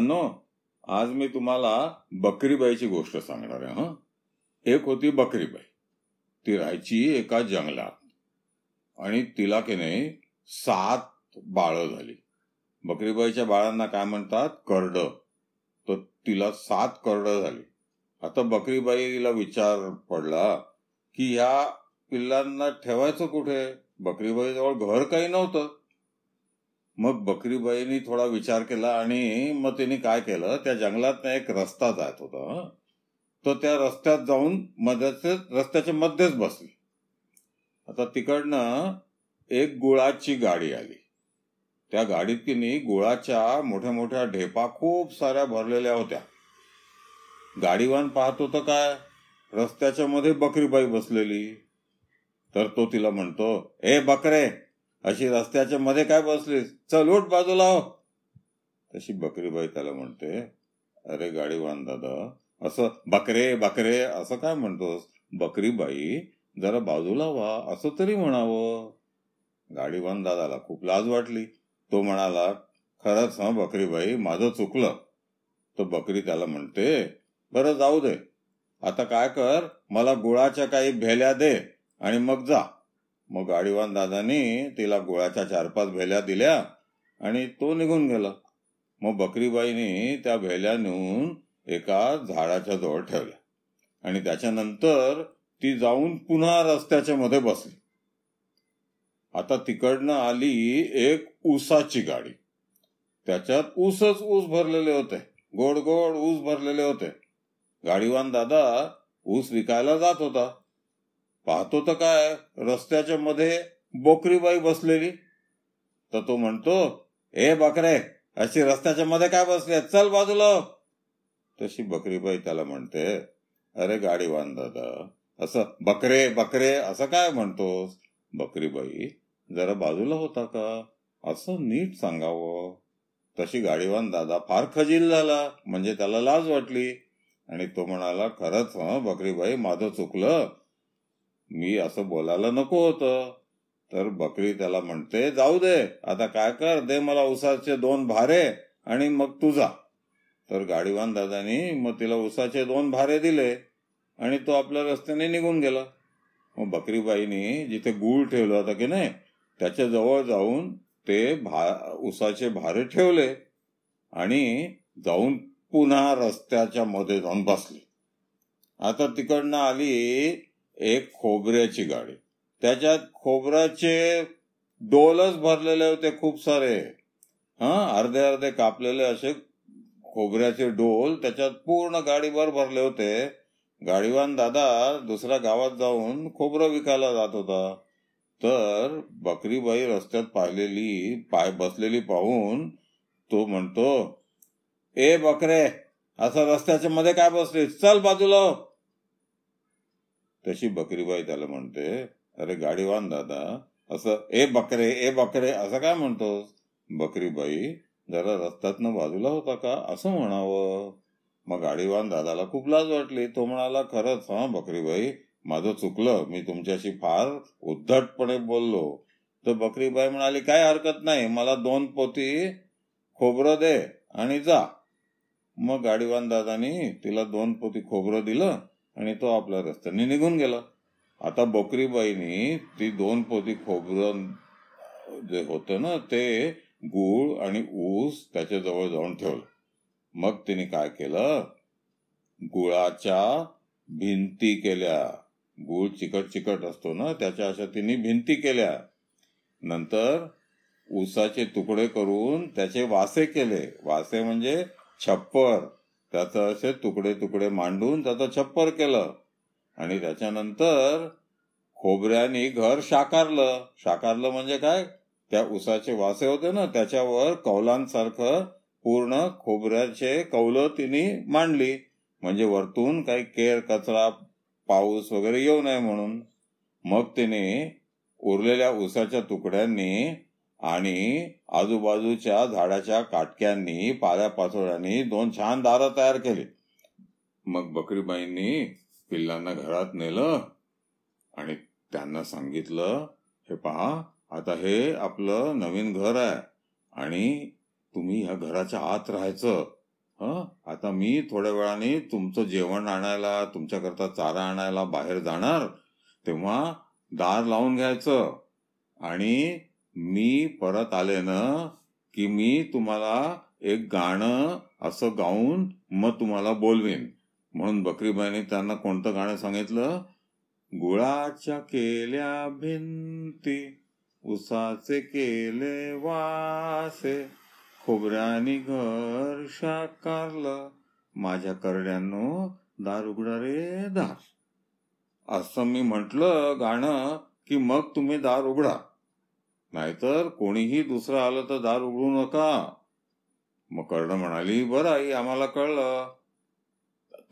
मुलांनो आज मी तुम्हाला बकरीबाईची गोष्ट सांगणार आहे हा? एक होती बकरीबाई. ती राहायची एका जंगलात आणि तिला की नाही सात बाळ झाली. बकरीबाईच्या बाळांना काय म्हणतात? करड. तर तिला सात करड झाली. आता बकरीबाईला विचार पडला की ह्या पिल्लांना ठेवायचं कुठे? बकरीबाई जवळ घर काही नव्हतं. मग बकरीबाईनी थोडा विचार केला आणि मग तिने काय केलं त्या जंगलात एक रस्ता जात होता. तो त्या रस्त्यात जाऊन मध्येच रस्त्याच्या मध्येच बसली. आता तिकडनं एक गुळाची गाडी आली. त्या गाडीत तिने गुळाच्या मोठ्या मोठ्या ढेपा खूप साऱ्या भरलेल्या होत्या. गाडीवान पाहत होतं काय रस्त्याच्या मध्ये बकरीबाई बसलेली. तर तो तिला म्हणतो ए बकरे अशी रस्त्याच्या मध्ये काय बसलीस? चल उठ बाजूला हो. तशी बकरीबाई त्याला म्हणते अरे गाडीवान दादा असं बकरे बकरे असं काय म्हणतोस? बकरीबाई जरा बाजूला व्हा असं तरी म्हणावं. गाडीवान दादाला खूप लाज वाटली. तो म्हणाला खरंच हा बकरीबाई माझं चुकलं. तो बकरी त्याला म्हणते बरं जाऊ दे. आता काय कर मला गुळाच्या काही भेल्या दे आणि मग जा. मग गाडीवान दादानी तिला गोळ्याच्या चार पाच भेल्या दिल्या आणि तो निघून गेला. मग बकरीबाईनी त्या भेल्या नेऊन एका झाडाच्या जवळ ठेवल्या आणि त्याच्यानंतर ती जाऊन पुन्हा रस्त्याच्या मध्ये बसली. आता तिकडनं आली एक ऊसाची गाडी. त्याच्यात ऊसच ऊस भरलेले होते. गोड गोड ऊस भरलेले होते. गाडीवान दादा ऊस विकायला जात होता. पाहतो तर काय रस्त्याच्या मध्ये बोकरीबाई बसलेली. तर तो म्हणतो ए बकरे अशी रस्त्याच्या मध्ये काय बसले चल बाजूला. तशी बकरीबाई त्याला म्हणते अरे गाडीवान दादा असं बकरे बकरे असं काय म्हणतोस? बकरीबाई जरा बाजूला होता का? असं नीट सांगावं. तशी गाडीवान दादा फार खजील झाला म्हणजे त्याला लाज वाटली. आणि तो म्हणाला खरंच बकरीबाई माझं चुकलं. मी असं बोलायला नको होतं. तर बकरी त्याला म्हणते जाऊ दे आता काय कर दे मला उसाचे दोन भारे आणि मग तुझा तर गाडीवान दादानी मग तिला उसाचे दोन भारे दिले आणि तो आपल्या रस्त्याने निघून गेला. मग बकरीबाईनी जिथे गूळ ठेवलं होतं की नाही त्याच्याजवळ जाऊन ते भा उसाचे भारे ठेवले आणि जाऊन पुन्हा रस्त्याच्या मध्ये जाऊन बसली. आता तिकडनं आली एक खोबऱ्याची गाडी. त्याच्यात खोबऱ्याचे डोलच भरलेले होते खूप सारे. हा अर्धे अर्धे कापलेले असे खोबऱ्याचे डोल त्याच्यात पूर्ण गाडीभर भरले होते. गाडीवान दादा दुसऱ्या गावात जाऊन खोबरं विकायला जात होता. तर बकरीबाई रस्त्यात पाहिलेली पाय बसलेली पाहून तो म्हणतो ए बकरे असं रस्त्याच्या मध्ये काय बसले चल बाजूला. तशी बकरीबाई त्याला म्हणते अरे गाडीवान दादा असं ए बकरे ए बकरे असं काय म्हणतोस? बकरीबाई जरा रस्त्यातनं बाजूला होता का? असं म्हणावं. मग गाडीवान दादाला खूप लाज वाटली. तो म्हणाला खरंच हा बकरीबाई माझं चुकलं. मी तुमच्याशी फार उद्धटपणे बोललो. तर बकरीबाई म्हणाली काय हरकत नाही. मला दोन पोती खोबरं दे आणि जा. मग गाडीवान दादानी तिला दोन पोती खोबरं दिलं. आणि तो आपल्या रस्त्याने निघून गेला. आता बकरीबाईनी ती दोन पोती खोबरं जे होतं ना ते गूळ आणि ऊस त्याच्याजवळ जाऊन ठेवलं. मग तिने काय केलं? गुळाच्या भिंती केल्या. गुळ चिकट चिकट असतो ना त्याच्या अशा तिने भिंती केल्या. नंतर ऊसाचे तुकडे करून त्याचे वासे केले. वासे म्हणजे छप्पर. त्याचं असे तुकडे तुकडे मांडून त्याचं छप्पर केलं. आणि त्याच्यानंतर खोबऱ्याने घर शाकारलं. शाकारलं म्हणजे काय? त्या उसाचे वासे होते ना त्याच्यावर कौलांसारखं पूर्ण खोबऱ्याचे कौलं तिने मांडली. म्हणजे वरतून काही केर कचरा पाऊस वगैरे येऊ नये म्हणून. मग तिने उरलेल्या उसाच्या तुकड्यांनी आणि आजूबाजूच्या झाडाच्या काटक्यांनी पाल्या पाचोळ्यांनी दोन छान दारं तयार केली. मग बकरीबाईंनी पिल्लांना घरात नेलं आणि त्यांना सांगितलं हे पहा आता हे आपलं नवीन घर आहे आणि तुम्ही ह्या घराच्या आत राहायचं. हं? आता मी थोड्या वेळाने तुमचं जेवण आणायला तुमच्याकरता चारा आणायला बाहेर जाणार. तेव्हा दार लावून घ्यायचं आणि मी परत आले ना की मी तुम्हाला एक गाणं असं गाऊन मग तुम्हाला बोलवीन. म्हणून बकरीबाईने त्यांना कोणतं गाणं सांगितलं? गुळाच्या केल्या भिंती उसाचे केले वासे खोबऱ्यानी घर शाकारलं माझ्या करड्यांनो दार उघडा रे दार. असं मी म्हटलं गाणं की मग तुम्ही दार उघडा. नाहीतर कोणीही दुसरं आलं तर दार उघडू नका. मग कर्ण म्हणाली बरं आई आम्हाला कळलं.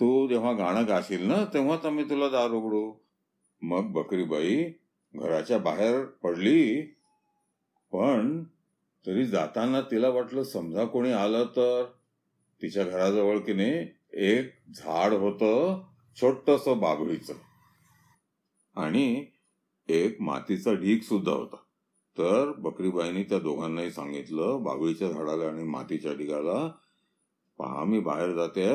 तू जेव्हा गाणं गाशील ना तेव्हाच आम्ही तुला दार उघडू. मग बकरीबाई घराच्या बाहेर पडली. पण तरी जाताना तिला वाटलं समजा कोणी आलं तर. तिच्या घराजवळ की नाही एक झाड होतं छोटस बाभळीचं आणि एक मातीचा ढीक सुद्धा होता. तर बकरीबाईंनी त्या दोघांनाही सांगितलं बाभळीच्या झाडाला आणि मातीच्या ढिगाला पहा मी बाहेर जाते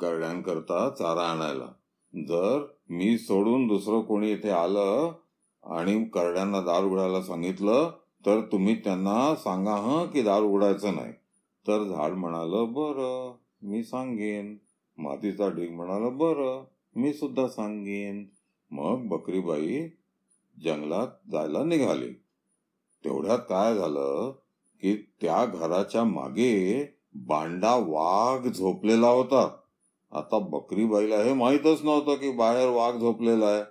करड्यांकरता चारा आणायला. जर मी सोडून दुसरं कोणी इथे आलं आणि करड्यांना दार उघडायला सांगितलं तर तुम्ही त्यांना सांगा ह की दार उघडायचं नाही. तर झाड म्हणालं बरं मी सांगेन. मातीचा ढीग म्हणाला बरं मी सुद्धा सांगेन. मग बकरीबाई जंगलात जायला निघाले. तेवढ्यात काय झालं की त्या घराच्या मागे बांडा वाघ झोपलेला होता. आता बकरीबाईला हे माहीतच नव्हतं की बाहेर वाघ झोपलेला आहे.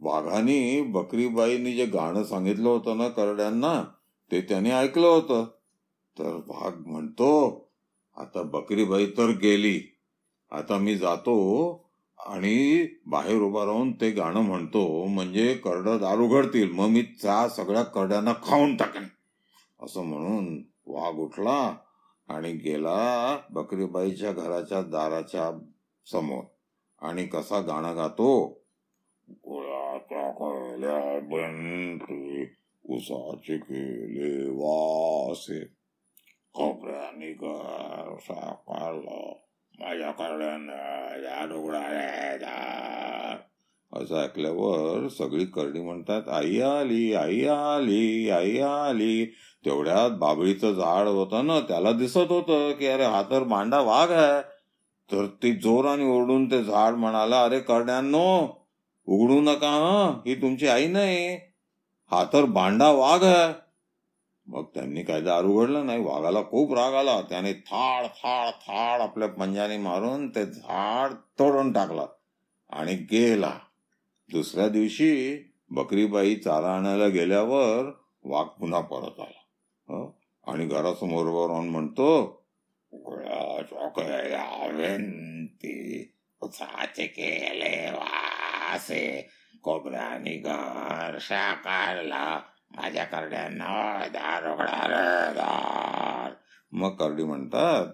वाघानी बकरीबाईनी जे गाणं सांगितलं होतं ना करड्यांना ते त्याने ऐकलं होतं. तर वाघ म्हणतो आता बकरीबाई तर गेली. आता मी जातो आणि बाहेर उभा राहून ते गाणं म्हणतो म्हणजे करड दार उघडतील मग मी त्या सगळ्या करड्यांना खाऊन टाकेन. असं म्हणून वाघ उठला आणि गेला बकरीबाईच्या घराच्या दाराच्या समोर. आणि कसा गाणं गातो उसाचे केले वासे खोबऱ्याने घर साकारलं माझ्या असं ऐकल्यावर सगळी करणी म्हणतात आई आली आई आली आई आली. तेवढ्यात बाबळीचं झाड होतं ना त्याला दिसत होतं की अरे हा तर मांडा वाघ आहे. तर ती जोराने ओरडून ते झाड म्हणाला अरे करण्यांनो उघडू नका हं ही तुमची आई नाही. हा तर बांडा वाघ आहे. मग त्यांनी काय दार उघडलं नाही वाघाला खूप राग आला. त्याने थाळ थाळ थाळ आपल्या पंजाने मारून ते झाड तोडून टाकला आणि गेला. दुसऱ्या दिवशी बकरीबाई चारा आणायला गेल्यावर वाघ पुन्हा परत आला. आणि घरासमोर वरून म्हणतो उसाचे केले वासे कोबऱ्याने घर साकारला माझ्या करड्यांना मग करडी म्हणतात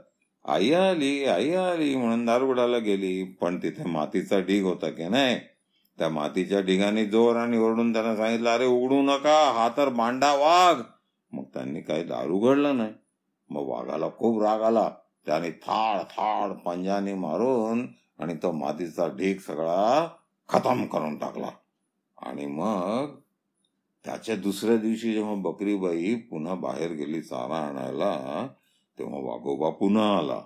आई आली आई आली म्हणून दारुगडाला गेली. पण तिथे मातीचा ढीग होता की नाही? त्या मातीच्या ढिगाने जोर आणि ओरडून त्यांना सांगितलं अरे उघडू नका हा तर मांडा वाघ. मग त्यांनी काही दारू उघडलं नाही. मग वाघाला खूप राग आला. त्याने थाळ थाळ पंजाने मारून आणि तो मातीचा ढीग सगळा खतम करून टाकला. आणि मग त्याच्या दुसऱ्या दिवशी जेव्हा बकरीबाई पुन्हा बाहेर गेली चारा आणायला तेव्हा वाघोबा पुन्हा आला.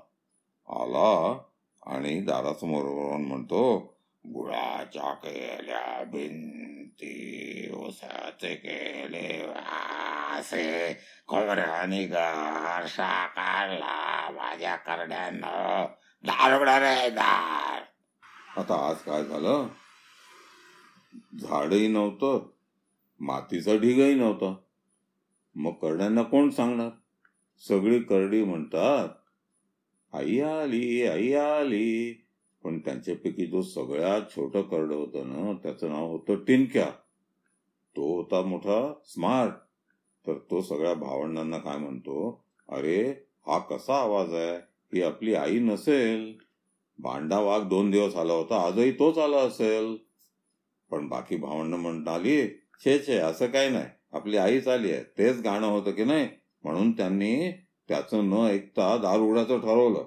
आला आणि दारासमोर म्हणतो गुळाच्या केल्या भिंती उसाचे केले वासे खोबऱ्याने घर काढला माझ्या करड्यानं दार उघडा रे दार. आता आज काय झालं? झाडही नव्हतं. मातीचा ढिगही नव्हता. मग करड्यांना कोण सांगणार? सगळी करडी म्हणतात आई आली आई आली. पण त्यांच्यापैकी जो सगळ्यात छोट करड होतं ना त्याचं नाव होतं टिनक्या. तो होता मोठा स्मार्ट. तर तो सगळ्या भावंडांना काय म्हणतो? अरे हा कसा आवाज आहे? ही आपली आई नसेल. भांडा वाघ दोन दिवस आला होता आजही तोच आला असेल. पण बाकी भावंड म्हणाली छे छे असं काही नाही. आपली आईच आली आहे. तेच गाणं होतं की नाही? म्हणून त्यांनी त्याचं न ऐकता दार उघडायचं ठरवलं.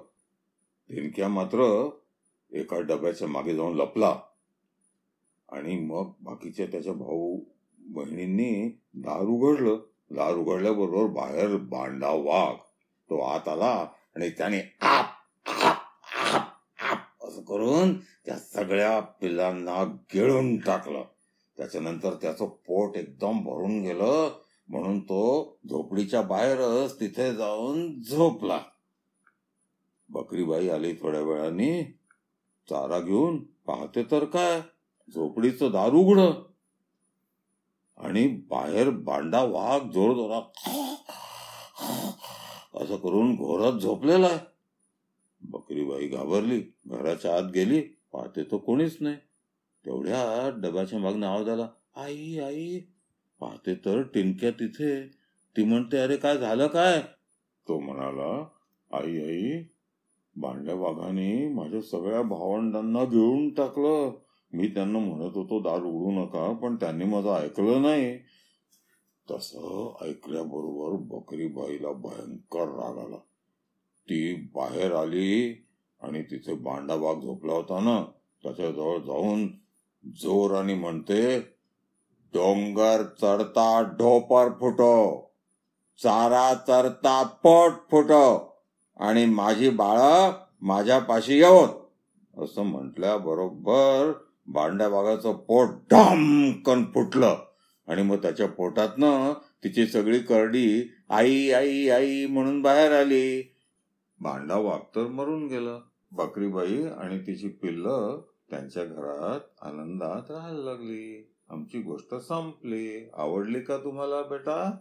भिनक्या मात्र एका डब्याच्या मागे जाऊन लपला. आणि मग बाकीच्या त्याच्या भाऊ बहिणींनी दार उघडलं. दार उघडल्याबरोबर बाहेर बांडा वाघ. तो आत आला आणि त्याने आप आप आप आप असं करून त्या सगळ्या पिल्लांना गिळून टाकलं. त्याच्यानंतर त्याचं पोट एकदम भरून गेलं. म्हणून तो झोपडीच्या बाहेरच तिथे जाऊन झोपला. बकरीबाई आली थोड्या वेळाने. चारा घेऊन पाहते तर काय? झोपडीचं दार उघड. आणि बाहेर बांडा वाघ जोर जोरात असं करून घोरात झोपलेला बकरीबाई घाबरली. घराच्या आत गेली. पाहते तो कोणीच नाही. तेवढ्या डब्याच्या मागणं आवाज आला आई आई पाहते तर टिनक्या तिथे. ती म्हणते अरे काय झालं काय? तो म्हणाला आई आई भांड्या वाघाने माझ्या सगळ्या भावंडांना घेऊन टाकलं. मी त्यांना म्हणत होतो दार उडू नका पण त्यांनी माझं ऐकलं नाही. तसं ऐकल्याबरोबर बकरीबाईला भयंकर राग आला. ती बाहेर आली आणि तिथे भांडा वाघ झोपला होता ना त्याच्याजवळ जाऊन जोराने म्हणते डोंगर चढता ढोपर फुटो चारा चरता पट फुटो आणि माझी बाळ माझ्यापाशी येवत असं म्हटल्याबरोबर भांड्या बागाचं पोट ढमकन फुटलं. आणि मग त्याच्या पोटातनं तिची सगळी करडी आई आई आई म्हणून बाहेर आली. भांडा वाघ तर मरून गेलं. बकरीबाई आणि तिची पिल्लं त्यांच्या घरात आनंदात राहायला लागली. आमची गोष्ट संपली. आवडली का तुम्हाला बेटा?